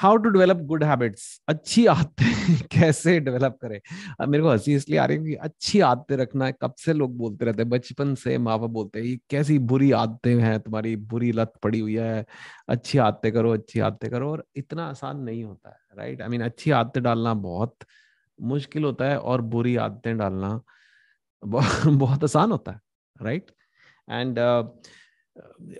How to develop good habits अच्छी आदतें कैसे डेवलप करें? अब मेरे को हँसी इसलिए आ रही है अच्छी आदतें रखना है। कब से लोग बोलते रहते हैं? बचपन से माँ बाप बोलते हैं कैसी बुरी आदतें हैं तुम्हारी? बुरी लत पड़ी हुई है। अच्छी आदतें करो, अच्छी आदतें करो। और इतना आसान नहीं होता है राइट आई मीन अच्छी आदतें डालना बहुत मुश्किल होता है और बुरी आदतें डालना बहुत आसान होता है राइट एंड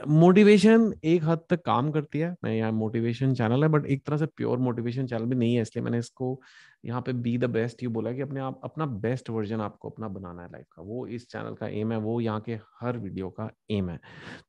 मोटिवेशन एक हद तक काम करती है। मैं यहाँ मोटिवेशन चैनल है बट एक तरह से प्योर मोटिवेशन चैनल भी नहीं है, इसलिए मैंने इसको यहाँ पे बी द बेस्ट ये बोला कि अपने आप, अपना बेस्ट वर्जन आपको अपना बनाना है लाइफ का। वो इस चैनल का एम है, वो यहाँ के हर वीडियो का एम है।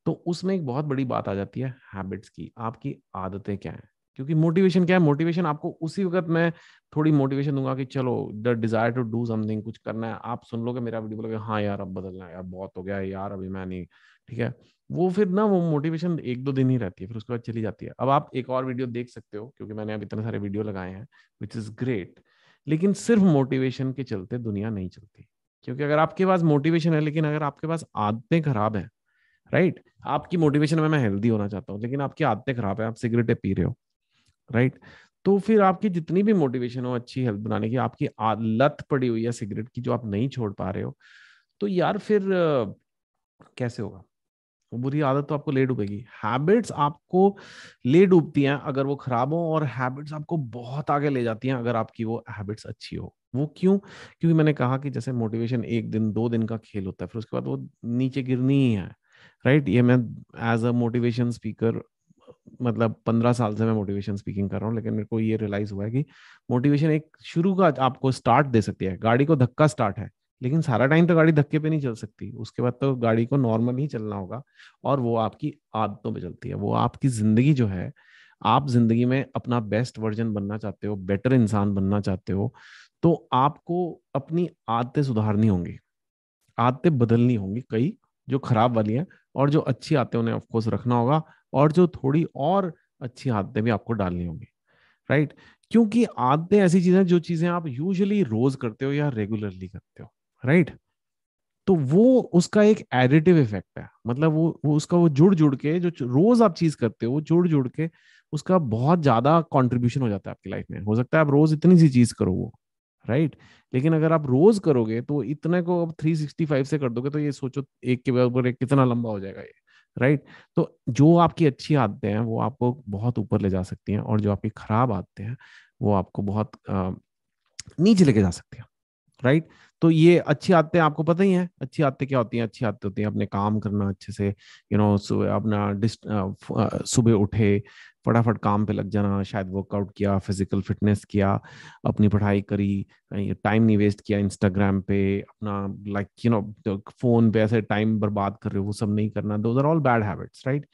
तो उसमें एक बहुत बड़ी बात आ जाती है हैबिट्स की, आपकी आदतें क्या है? क्योंकि मोटिवेशन क्या है? मोटिवेशन आपको उसी वक्त मैं थोड़ी मोटिवेशन दूँगा कि चलो the desire to do something कुछ करना है, आप सुन लोगे मेरा वीडियो बोलोगे हाँ यार, अब बदलना है, यार, बहुत हो गया यार, अभी मैं नहीं ठीक है? वो फिर ना वो मोटिवेशन एक दो दिन ही रहती है, फिर उसके बाद चली जाती है। अब आप एक और वीडियो देख सकते हो, क्योंकि मैंने अब इतने सारे वीडियो लगाए हैं विच इज़ ग्रेट लेकिन सिर्फ़ मोटिवेशन के चलते दुनिया नहीं चलती। क्योंकि अगर आपके पास मोटिवेशन है, लेकिन अगर आपके पास आदतें खराब है राइट आपकी मोटिवेशन में मैं हेल्दी होना चाहता हूँ, लेकिन आपकी आदतें खराब है, आप सिगरेटें पी रहे हो राइट तो फिर आपकी जितनी भी मोटिवेशन हो अच्छी हेल्थ बनाने की, आपकी लत पड़ी हुई है सिगरेट की, जो आप नहीं छोड़ पा रहे हो तो यार फिर कैसे होगा? बुरी आदत तो आपको ले डूबेगी। हैबिट्स आपको ले डूबती हैं अगर वो खराब हो और हैबिट्स आपको बहुत आगे ले जाती हैं अगर आपकी वो हैबिट्स अच्छी हो। वो क्यों? क्योंकि मैंने कहा कि जैसे मोटिवेशन एक दिन, दो दिन का खेल होता है, फिर उसके बाद वो नीचे गिरनी ही है, राइट? ये मैं एज अ मोटिवेशन स्पीकर मतलब पंद्रह साल से मैं मोटिवेशन स्पीकिंग कर रहा हूँ, लेकिन मेरे को ये रियलाइज़ हुआ है कि मोटिवेशन एक शुरू का आपको स्टार्ट दे सकती है। गाड़ी को धक्का स्टार्ट है। लेकिन सारा टाइम तो गाड़ी धक्के पे नहीं चल सकती। उसके बाद तो गाड़ी को नॉर्मल ही चलना होगा और वो आपकी आदतों पे चलती है। वो आपकी ज़िंदगी जो है, आप ज़िंदगी में अपना बेस्ट वर्जन बनना चाहते हो, बेटर इंसान बनना चाहते हो तो आपको अपनी आदतें सुधारनी होंगी। आदतें बदलनी होंगी कई, जो खराब वाली हैं और जो अच्छी आदतें उन्हें ऑफकोर्स रखना होगा और जो थोड़ी और अच्छी आदतें भी आपको डालनी होंगी। राइट क्योंकि आदतें ऐसी चीज़ें जो चीज़ें आप यूजुअली रोज करते हो या रेगुलरली करते हो। राइट? तो वो उसका एक एडिटिव इफ़ेक्ट है। मतलब वो वो उसका वो जुड़ जुड़ के जो रोज आप चीज़ करते हो, वो जुड़ जुड़ के उसका बहुत ज़्यादा कंट्रीब्यूशन हो जाता है आपकी लाइफ में। हो सकता है आप रोज इतनी सी चीज़ करो वो, राइट? लेकिन अगर आप रोज करोगे तो इतने को अब 365 से कर दोगे तो ये सोचो एक के ऊपर एक कितना लंबा हो जाएगा ये, राइट? तो जो आपकी अच्छी आदतें हैं, वो आपको बहुत ऊपर ले जा सकती हैं और जो आपकी खराब आदतें हैं, वो आपको बहुत नीचे लेके जा सकती हैं। राइट तो ये अच्छी आदतें आपको पता ही है, अच्छी आदतें क्या होती हैं? अच्छी आदतें होती हैं अपने काम करना अच्छे से यू नो सुबह अपना सुबह उठे, फटाफट काम पे लग जाना, शायद वर्कआउट किया फ़िज़िकल फिटनेस किया, अपनी पढ़ाई करी टाइम नहीं वेस्ट किया इंस्टाग्राम पे, अपना लाइक यू नो फ़ोन पे ऐसे टाइम बर्बाद कर रहे हो, वो सब नहीं करना those are all bad habits right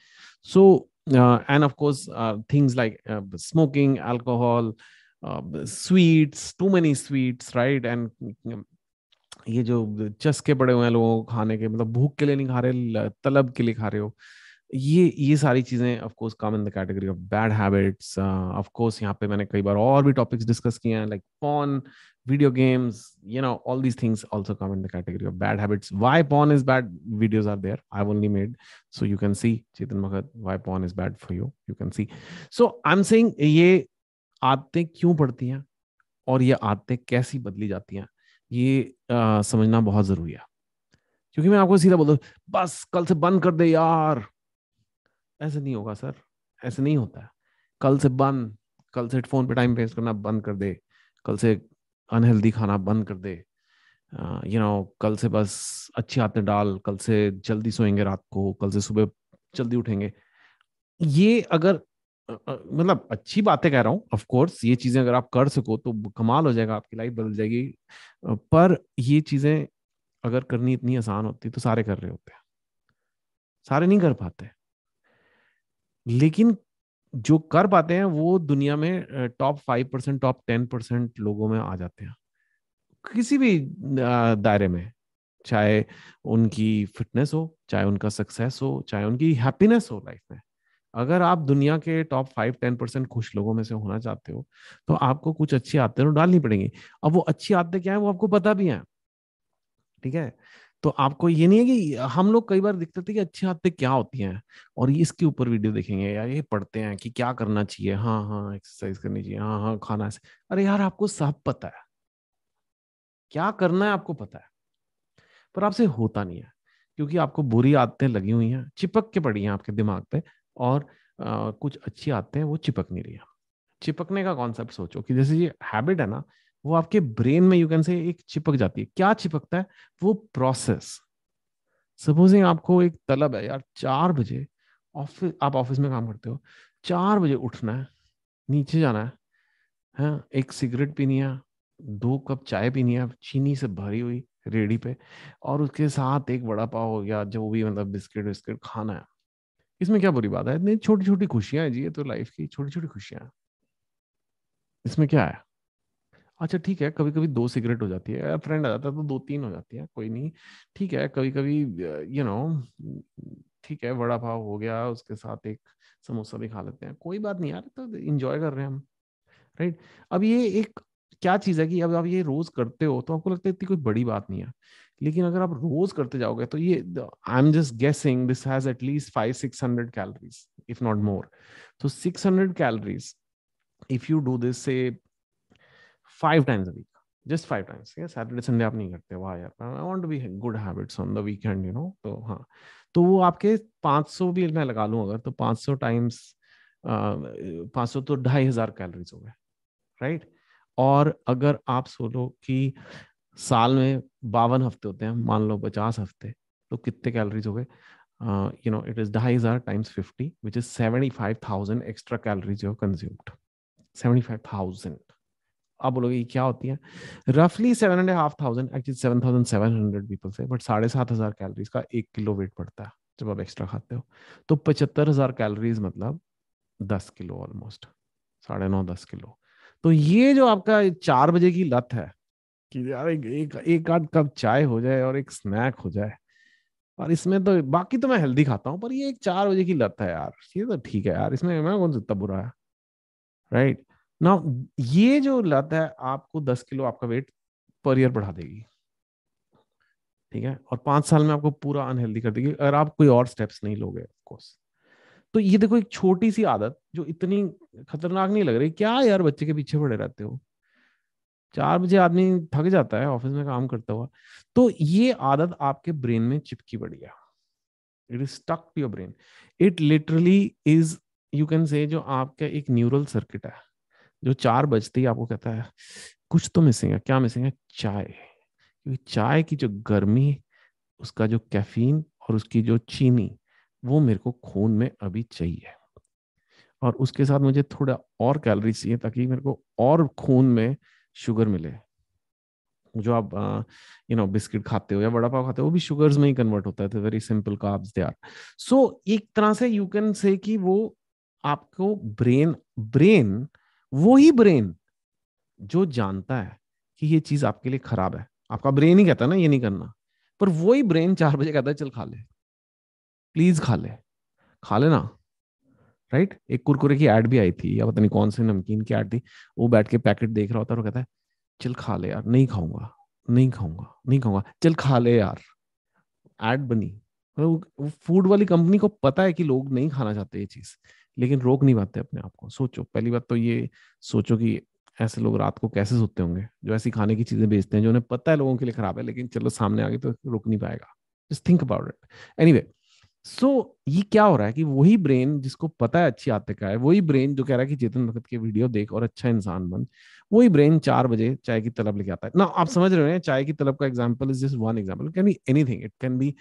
so and of course things like smoking alcohol sweets too many sweets right and ये जो चस्के पड़े हुए हैं लोगों को खाने के मतलब भूख के लिए नहीं खा रहे तलब के लिए खा रहे हो, ये ये सारी चीज़ें of course come in the category of bad habits of course यहाँ पे मैंने कई बार और भी टॉपिक्स डिस्कस किए हैं like porn video games you know all these things also come in the category of bad habits why porn is bad videos are there I only made so you can see Chetan Bhagat why porn is bad for you you can see so I am saying ये आदतें क्यों पड़ती हैं और ये आदतें कैसी बदली जाती हैं ये आ, समझना बहुत ज़रूरी है। क्योंकि मैं आपको सीधा बोल दू बस कल से बंद कर दे यार। ऐसे नहीं होगा सर ऐसे नहीं होता है। कल से बंद कल से फ़ोन पे टाइम वेस्ट करना बंद कर दे। कल से अनहेल्दी खाना बंद कर दे। यू नो कल से बस अच्छी आदतें डाल कल से जल्दी सोएँगे रात को कल से सुबह जल्दी उठेंगे। ये अगर मतलब अच्छी बातें कह रहा हूँ ऑफ़ कोर्स ये चीज़ें अगर आप कर सको तो कमाल हो जाएगा, आपकी लाइफ बदल जाएगी। पर ये चीज़ें अगर करनी इतनी आसान होती तो सारे कर रहे होते हैं। सारे नहीं कर पाते। लेकिन जो कर पाते हैं वो दुनिया में top five percent top ten percent लोगों में आ जाते हैं। किसी भी दायरे में, चाहे उनकी फिटनेस हो, चाहे उनका सक्सेस हो, चाहे उनकी हैप्पीनेस हो लाइफ में। अगर आप दुनिया के टॉप फाइव टेन परसेंट खुश लोगों में से होना चाहते हो तो आपको कुछ अच्छी आदतें तो डालनी पड़ेंगी। अब वो अच्छी आदतें क्या है, वो आपको पता भी है। ठीक है? तो आपको ये नहीं है कि हम लोग कई बार दिखते थे कि अच्छी आदतें क्या होती हैं, और ये इसके ऊपर वीडियो देखेंगे, यार, ये पढ़ते हैं कि क्या करना चाहिए। हाँ हाँ एक्सरसाइज करनी चाहिए। हाँ हाँ खाना अरे यार, आपको सब पता है। क्या करना है आपको पता है, पर आपसे होता नहीं है, क्योंकि आपको बुरी आदतें लगी हुई हैं, चिपक के पड़ी हैं आपके दिमाग पे और आ, कुछ अच्छी आते हैं वो चिपक नहीं रही चिपकने का कॉन्सेप्ट सोचो कि जैसे ये हैबिट है ना वो आपके ब्रेन में यू कैन से एक चिपक जाती है। क्या चिपकता है? वो प्रोसेस सपोजिंग आपको एक तलब है यार चार बजे ऑफ़िस आप ऑफ़िस में काम करते हो चार बजे उठना है नीचे जाना है हाँ एक सिगरेट पीनी है दो कप चाय पीनी है चीनी से भरी हुई रेडी पे और उसके साथ एक बड़ा पाव हो गया जो भी मतलब बिस्किट विस्किट खाना है। इसमें क्या बुरी बात है? इतनी छोटी छोटी खुशियाँ हैं जी, ये तो लाइफ की छोटी छोटी खुशियाँ इसमें क्या है? अच्छा ठीक है कभी कभी दो सिगरेट हो जाती है फ्रेंड आ जाता है तो दो तीन हो जाती है, कोई नहीं। ठीक है कभी कभी यू नो ठीक है वड़ा पाव हो गया, उसके साथ एक समोसा भी खा लेते हैं। कोई बात नहीं यार तो इंजॉय कर रहे हैं हम राइट अब ये एक, क्या चीज़ है कि अब आप ये रोज करते हो तो आपको लगता है इतनी कोई बड़ी बात नहीं है। लेकिन अगर आप रोज करते जाओगे तो ये I am just guessing this has at least five six hundred calories if not more तो six hundred calories if you do this say five times week just five times Saturday Sunday आप नहीं करते, वाह यार I want to be good habits on the weekend you know तो हाँ तो वो आपके 500 भी मैं लगा लूँ अगर तो 500 टाइम्स पाँच सौ तो ढाई हज़ार कैलोरीज हो गए राइट और अगर आप सोचो कि साल में बावन हफ़्ते होते हैं, मान लो पचास हफ़्ते तो कितने कैलोरीज हो गए? यू नो इट इज़ ढाई हज़ार times fifty which is seventy five thousand extra calories you consumed seventy five thousand आप बोलोगे क्या होती है? रफली seven and half thousand actually seven thousand seven hundred people say but साढ़े सात हज़ार कैलोरीज का एक किलो वेट पड़ता है, जब आप एक्स्ट्रा खाते हो। तो पचहत्तर हज़ार कैलोरीज मतलब दस किलो ऑलमोस्ट साढ़े नौ दस किलो तो ये जो आपका चार बजे की लत है कि यार एक एक, एक आध कप चाय हो जाए और एक स्नैक हो जाए। और इसमें तो बाकी तो मैं हेल्दी खाता हूँ पर ये एक चार बजे की लत है यार। ये तो ठीक है यार इसमें मैं कौन सा इतना बुरा है? राइट ना ये जो लत है आपको दस किलो आपका वेट पर ईयर बढ़ा देगी। ठीक है? और पाँच साल में आपको पूरा अनहेल्दी कर देगी अगर आप कोई और स्टेप्स नहीं लोगे ऑफकोर्स तो ये देखो एक छोटी सी आदत जो इतनी खतरनाक नहीं लग रही। क्या यार बच्चे के पीछे पड़े रहते हो? चार बजे आदमी थक जाता है, ऑफ़िस में काम करता हुआ। तो ये आदत आपके ब्रेन में चिपकी पड़ी है। It is stuck to your brain it literally is you can say जो आपका एक न्यूरल सर्किट है, जो चार बजते ही आपको कहता है, कुछ तो मिसिंग है, क्या मिसिंग है? चाय। क्योंकि चाय की जो गर्मी, उसका जो कैफीन और उसकी जो चीनी, वो मेरे को खून में अभी चाहिए। और उसके साथ मुझे थोड़ा और कैलोरी चाहिए ताकि मेरे को और खून में शुगर मिले। जो आप यू नो बिस्किट खाते हो या बड़ा पाव खाते हो, वो भी शुगर्स में ही कन्वर्ट होता है very simple carbs they are so एक तरह से यू कैन से कि वो आपको ब्रेन ब्रेन वो ही ब्रेन जो जानता है कि ये चीज़ आपके लिए खराब है। आपका ब्रेन ही कहता है ना, ये नहीं करना। पर वही ब्रेन चार बजे कहता है, चल खा ले। प्लीज़ खा ले। खा लेना। राइट? एक कुरकुरे की एड भी आई थी, या पता नहीं कौन सी नमकीन की एड थी, वो बैठ के पैकेट देख रहा होता है और कहता है, चल खा ले यार, नहीं खाऊँगा नहीं खाऊँगा नहीं खाऊँगा, चल खा ले यार। एड बनी। मतलब फ़ूड वाली कंपनी को पता है कि लोग नहीं खाना चाहते ये चीज़, लेकिन रोक नहीं पाते अपने आप को। सोचो, पहली बात तो ये सोचो कि ऐसे लोग रात को कैसे सोते होंगे, जो ऐसी खाने की चीज़ें बेचते हैं, जो उन्हें पता है लोगों के लिए खराब है, लेकिन चलो सामने आ गई तो रुक नहीं पाएगा। Just think about it anyway so so, ये क्या हो रहा है कि वही ब्रेन जिसको पता है अच्छी आते का है वही ब्रेन जो कह रहा है कि चेतन भगत के वीडियो देख और अच्छा इंसान बन वही ब्रेन चार बजे चाय की तलब लेके आता है। ना आप समझ रहे हैं चाय की तलब का example is just one example can be anything it can be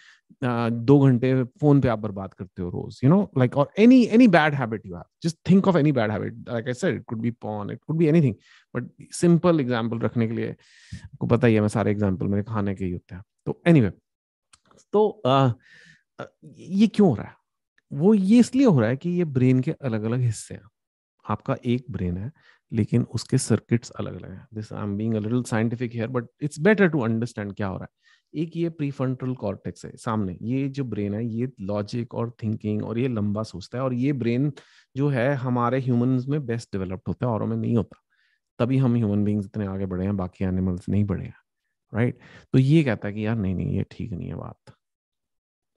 दो घंटे फ़ोन पे आप बर्बाद करते हो रोज यू नो लाइक और any any bad habit you have just think of any bad habit like I said it could be porn it could be anything but simple example रखने के लिए आपको पता ही है मैं सारे एग्ज़ाम्पल मेरे खाने के ही होते हैं। तो एनी anyway, तो uh, ये क्यों हो रहा है? वो ये इसलिए हो रहा है कि ये ब्रेन के अलग अलग हिस्से हैं। आपका एक ब्रेन है, लेकिन उसके सर्किट्स अलग अलग हैं। This I am being a little scientific here but it's better to understand क्या हो रहा है। एक ये प्रीफ्रंटल कॉर्टेक्स है, सामने। ये जो ब्रेन है, ये लॉजिक और थिंकिंग और ये लंबा सोचता है और ये ब्रेन जो है, हमारे ह्यूमन में बेस्ट डेवलप्ड होता है, और में नहीं होता। तभी हम ह्यूमन बींग्स इतने आगे बढ़े हैं, बाकी एनिमल्स नहीं बढ़े हैं राइट तो ये कहता है कि यार, नहीं नहीं, ये ठीक नहीं है बात।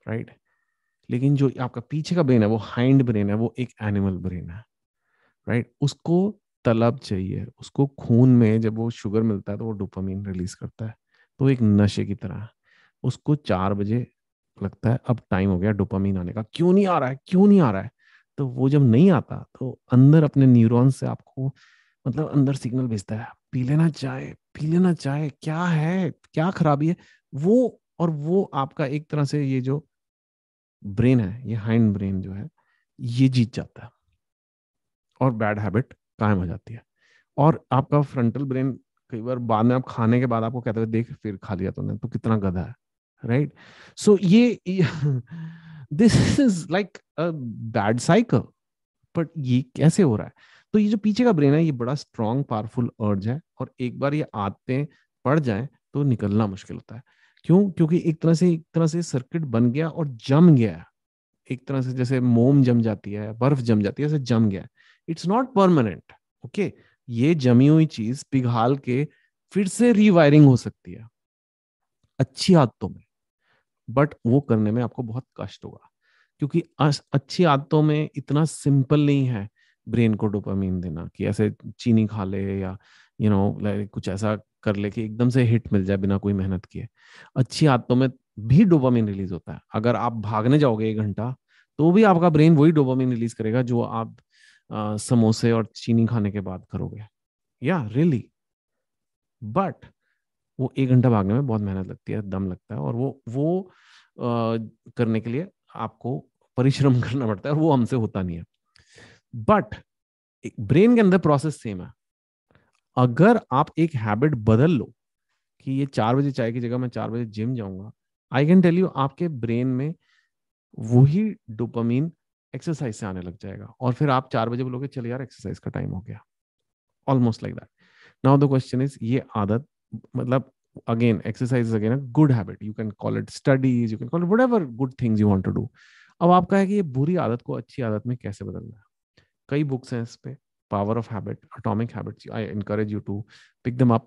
राइट लेकिन जो आपका पीछे का ब्रेन है, वो हाइंड ब्रेन है, वो एक एनिमल ब्रेन है राइट उसको तलब चाहिए, उसको खून में जब वो शुगर मिलता है तो वो डोपामीन रिलीज़ करता है। तो एक नशे की तरह। उसको चार बजे लगता है, अब टाइम हो गया डोपामीन आने का। क्यों नहीं आ रहा है? क्यों नहीं आ रहा है? तो वो जब नहीं आता तो अंदर अपने न्यूरॉन से आपको मतलब अंदर सिग्नल भेजता है, पी लेना चाहे पी लेना चाहे क्या है? क्या खराबी है? वो और वो आपका एक तरह से ये जो ब्रेन है ये हाइंड ब्रेन जो है ये जीत जाता है। और बैड हैबिट कायम हो जाती है। और आपका फ्रंटल ब्रेन कई बार बाद में आप खाने के बाद आपको कहते हुए देख फिर खा लिया तूने तो कितना गधा है। राइट सो so, ये this is like a bad cycle but ये कैसे हो रहा है? तो ये जो पीछे का ब्रेन है ये बड़ा स्ट्रॉन्ग पावरफुल अर्ज़ है और एक बार ये आते पड़ जाए तो निकलना मुश्किल होता है। क्यों? क्योंकि एक तरह से, एक तरह से सर्किट बन गया और जम गया एक तरह से जैसे मोम जम जाती है, बर्फ़ जम जाती है, ऐसे जम गया इट्स नॉट परमानेंट ओके ये जमी हुई चीज़ पिघाल के फिर से रीवायरिंग हो सकती है। अच्छी आदतों में। बट वो करने में आपको बहुत कष्ट होगा। क्योंकि अच्छी आदतों में इतना सिंपल नहीं है ब्रेन को डोपामीन देना कि ऐसे चीनी खा ले या यू नो लाइक कुछ ऐसा कर ले कि एकदम से हिट मिल जाए बिना कोई मेहनत किए। अच्छी आदतों में भी डोपामीन रिलीज़ होता है। अगर आप भागने जाओगे एक घंटा तो भी आपका ब्रेन वही डोपामीन रिलीज़ करेगा जो आप आ, समोसे और चीनी खाने के बाद करोगे। या रियली बट वो एक घंटा भागने में बहुत मेहनत लगती है दम लगता है और वो वो आ, करने के लिए आपको परिश्रम करना पड़ता है और वो हमसे होता नहीं है। बट ब्रेन के अंदर प्रोसेस सेम है। अगर आप एक हैबिट बदल लो कि ये चार बजे चाय की जगह मैं चार बजे जिम जाऊँगा आई कैन टेल यू आपके ब्रेन में वही डोपामीन एक्सरसाइज से आने लग जाएगा और फिर आप चार बजे बोलोगे, चल यार एक्सरसाइज का टाइम हो गया. Almost like that now the question is ये आदत मतलब again exercise is again a good habit you can call it studies you can call it what good things you want to do अब आपका है कि ये बुरी आदत को अच्छी आदत में कैसे बदलना है? कई बुक्स हैं इस पे। Power of habit, atomic habits, i encourage you to pick them up.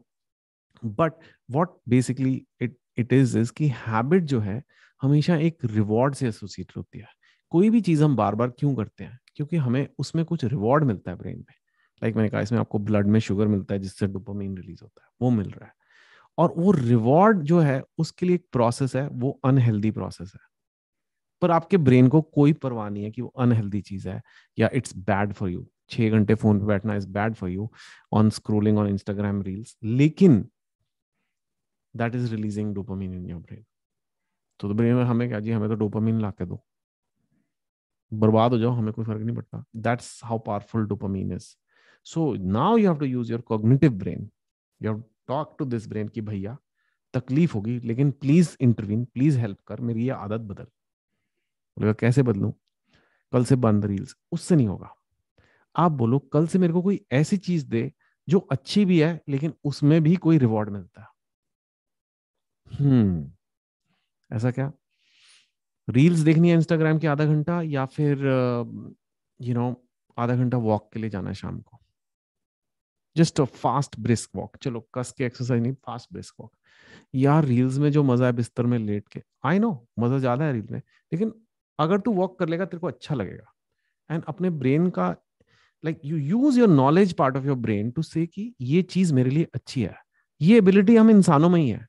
But what basically it it is is कि हैबिट जो है, हमेशा एक रिवॉर्ड से एसोसिएट होती है। कोई भी चीज़ हम बार बार क्यों करते हैं? क्योंकि हमें उसमें कुछ रिवॉर्ड मिलता है ब्रेन में। लाइक मैंने कहा, इसमें आपको ब्लड में शुगर मिलता है, जिससे डोपामीन रिलीज़ होता है। वो मिल रहा है। और वो रिवॉर्ड जो है, उसके लिए एक प्रोसेस है, वो अनहेल्दी प्रोसेस है। पर आपके ब्रेन को कोई परवाह नहीं है कि वो अनहेल्दी चीज़ है, या इट्स बैड फॉर यू छह घंटे फ़ोन पे बैठना is bad for you on scrolling on Instagram reels लेकिन that is releasing dopamine in your brain तो, तो ब्रेन में हमें क्या जी हमें तो डोपामीन ला के दो। बर्बाद हो जाओ हमें कोई फ़र्क नहीं पड़ता। That's how powerful dopamine is so now you have to use your cognitive brain you have talk to this brain की भैया तकलीफ़ होगी लेकिन प्लीज़ इंटरवीन प्लीज़ हेल्प कर मेरी ये आदत बदल। बोलेगा कैसे बदलू? कल से बंद रील्स उससे नहीं होगा। आप बोलो, कल से मेरे को कोई ऐसी चीज़ दे जो अच्छी भी है, लेकिन उसमें भी कोई रिवॉर्ड मिलता हम्म ऐसा क्या? रील्स देखनी है इंस्टाग्राम की आधा घंटा या फिर यू नो आधा घंटा वॉक के लिए जाना है शाम को? Just a fast brisk walk चलो, कस के एक्सरसाइज नहीं फास्ट ब्रिस्क वॉक यार रील्स में जो मज़ा है बिस्तर में लेट के आई नो मज़ा ज़्यादा है रील में, लेकिन अगर तू वॉक कर लेगा, तेरे को अच्छा लगेगा। एंड अपने ब्रेन का like you use your knowledge part of your brain to say कि ये चीज़ मेरे लिए अच्छी है। ये एबिलिटी हम इंसानों में ही है।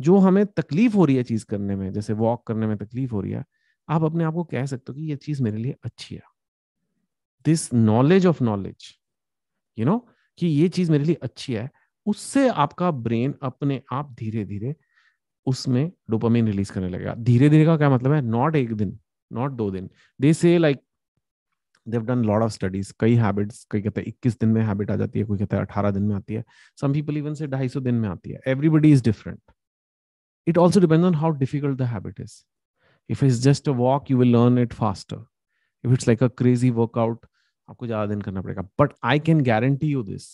जो हमें तकलीफ़ हो रही है चीज़ करने में, जैसे वॉक करने में तकलीफ़ हो रही है, आप अपने आप को कह सकते हो कि ये चीज़ मेरे लिए अच्छी है। This knowledge of knowledge you know कि ये चीज़ मेरे लिए अच्छी है, उससे आपका ब्रेन अपने आप धीरे धीरे उसमें डोपामिन रिलीज़ करने लगेगा। धीरे धीरे का क्या मतलब है? नॉट एक दिन नॉट दो दिन। They say like they've done lot of studies कई हैबिट्स कोई कहते हैं, इक्कीस दिन में हैबिट आ जाती है, कोई कहता है अठारह दिन में आती है। सम पीपल इवन से ढाई सौ दिन में आती है। Everybody is different it also depends on how difficult the habit is. If it's just a walk, you will learn it faster. If it's like a crazy workout, आपको ज़्यादा दिन करना पड़ेगा। But I can guarantee you this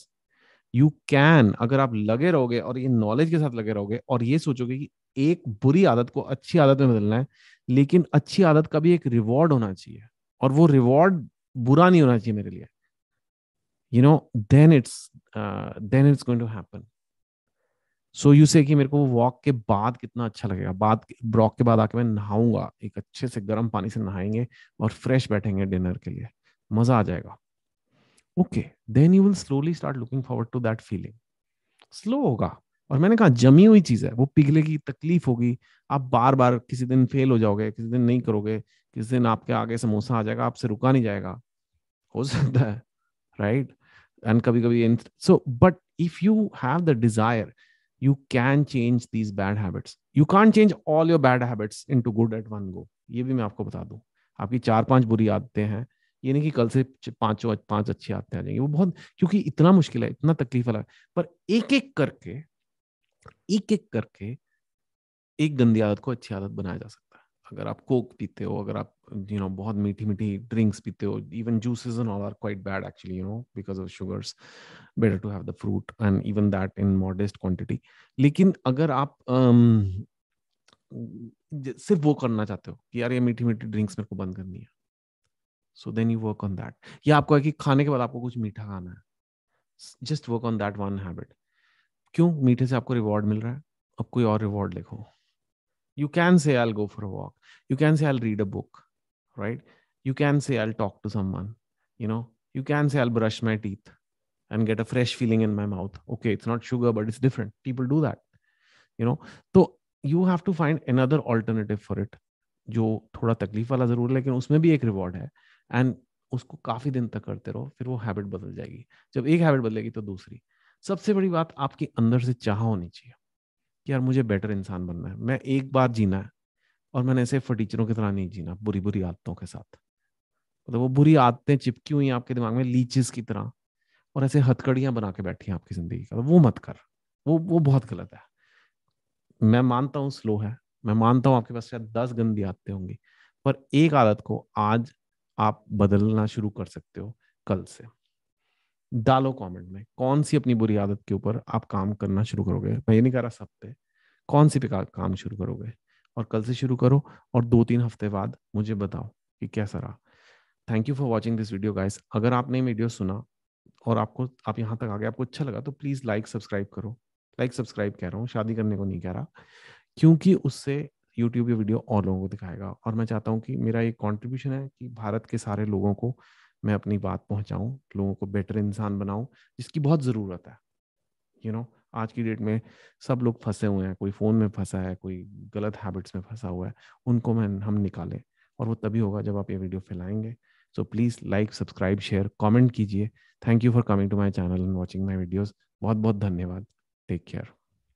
you can अगर आप लगे रहोगे और ये नॉलेज के साथ लगे रहोगे और ये सोचोगे कि एक बुरी आदत को अच्छी आदत में बदलना है, लेकिन अच्छी आदत का भी एक रिवॉर्ड होना चाहिए। और वो रिवॉर्ड बुरा नहीं होना चाहिए मेरे लिए। You know then it's then it's going to happen so you say कि मेरे को वॉक के बाद कितना अच्छा लगेगा। बाद ब्रॉक के बाद आके मैं नहाऊँगा। एक अच्छे से गर्म पानी से नहाएँगे और फ्रेश बैठेंगे डिनर के लिए। मज़ा आ जाएगा। Okay then you will slowly start looking forward to that feeling slow होगा। और मैंने कहा, जमी हुई चीज़ है, वो पिघले की तकलीफ़ होगी। आप बार बार किसी दिन फेल हो जाओगे, किसी दिन नहीं करोगे, किसी दिन आपके आगे समोसा आ जाएगा, आपसे रुका नहीं जाएगा। हो सकता है राइट एंड कभी कभी so but if you have the desire you can change these bad habits. You can't change all your bad habits into good at one go. ये भी मैं आपको बता दूँ। आपकी चार पाँच बुरी आदतें हैं, ये नहीं कि कल से पाँचों, पाँच अच्छी आदतें आ जाएँगी। वो बहुत, क्योंकि इतना मुश्किल है, इतना तकलीफ़ वाला पर एक एक करके एक एक करके एक गंदी आदत को अच्छी आदत बनाया जा सकता है। अगर आप कोक पीते हो अगर आप यू you नो know, बहुत मीठी मीठी ड्रिंक्स पीते हो even juices and all are quite bad actually you know because of sugars better to have the fruit and even that in modest quantity लेकिन अगर आप um, सिर्फ़ वो करना चाहते हो कि यार ये मीठी मीठी ड्रिंक्स मेरे को बंद करनी है। So then you work on that या आपको है कि खाने के बाद आपको कुछ मीठा खाना है। Just work on that one habit क्यों मीठे से आपको रिवॉर्ड मिल रहा है? अब कोई और रिवॉर्ड लिखो। You can say I go for walk you can say I read a book right you can say I talk to someone you know you can say I brush my teeth and get a fresh feeling in my mouth okay it's not sugar but it's different people do that you know तो you have to find another alternative for it जो थोड़ा तकलीफ़ वाला ज़रूर लेकिन उसमें भी एक रिवॉर्ड है। एंड उसको काफ़ी दिन तक करते रहो, फिर वो हैबिट बदल जाएगी। जब एक हैबिट बदलेगी तो दूसरी। सबसे बड़ी बात आपके अंदर से चाह होनी चाहिए कि यार मुझे बेटर इंसान बनना है। मैं एक बार जीना है और मैंने ऐसे फटीचरों की तरह नहीं जीना बुरी बुरी आदतों के साथ। मतलब वो बुरी आदतें चिपकी हुई आपके दिमाग में लीचेस की तरह और ऐसे हथकड़ियाँ बना के बैठी आपकी ज़िंदगी का वो मत कर। वो वो बहुत गलत है। मैं मानता हूँ स्लो है। मैं मानता हूँ आपके पास शायद दस गंदी आदतें होंगी, पर एक आदत को आज आप बदलना शुरू कर सकते हो कल से। डालो कमेंट में, कौन सी अपनी बुरी आदत के ऊपर आप काम करना शुरू करोगे? मैं ये नहीं कह रहा सब पे, कौन सी पे काम शुरू करोगे? और कल से शुरू करो और दो तीन हफ़्ते बाद मुझे बताओ कि कैसा रहा। Thank you for watching this video guys अगर आपने वीडियो सुना और आपको, आप यहाँ तक आ गए, आपको अच्छा लगा तो प्लीज़ लाइक सब्सक्राइब करो। लाइक सब्सक्राइब कह रहा हूँ, शादी करने को नहीं कह रहा, क्योंकि उससे यूट्यूब ये वीडियो और लोगों को दिखाएगा। और मैं चाहता हूँ कि मेरा ये कॉन्ट्रीब्यूशन है कि भारत के सारे लोगों को मैं अपनी बात पहुंचाऊं लोगों को बेटर इंसान बनाऊँ जिसकी बहुत ज़रूरत है। यू you नो know, आज की डेट में सब लोग फंसे हुए हैं कोई फ़ोन में फंसा है कोई गलत हैबिट्स में फंसा हुआ है उनको मैं हम निकालें और वो तभी होगा जब आप ये video फैलाएँगे। So please like subscribe share comment कीजिए। Thank you for coming to my channel and watching my videos बहुत बहुत धन्यवाद। Take care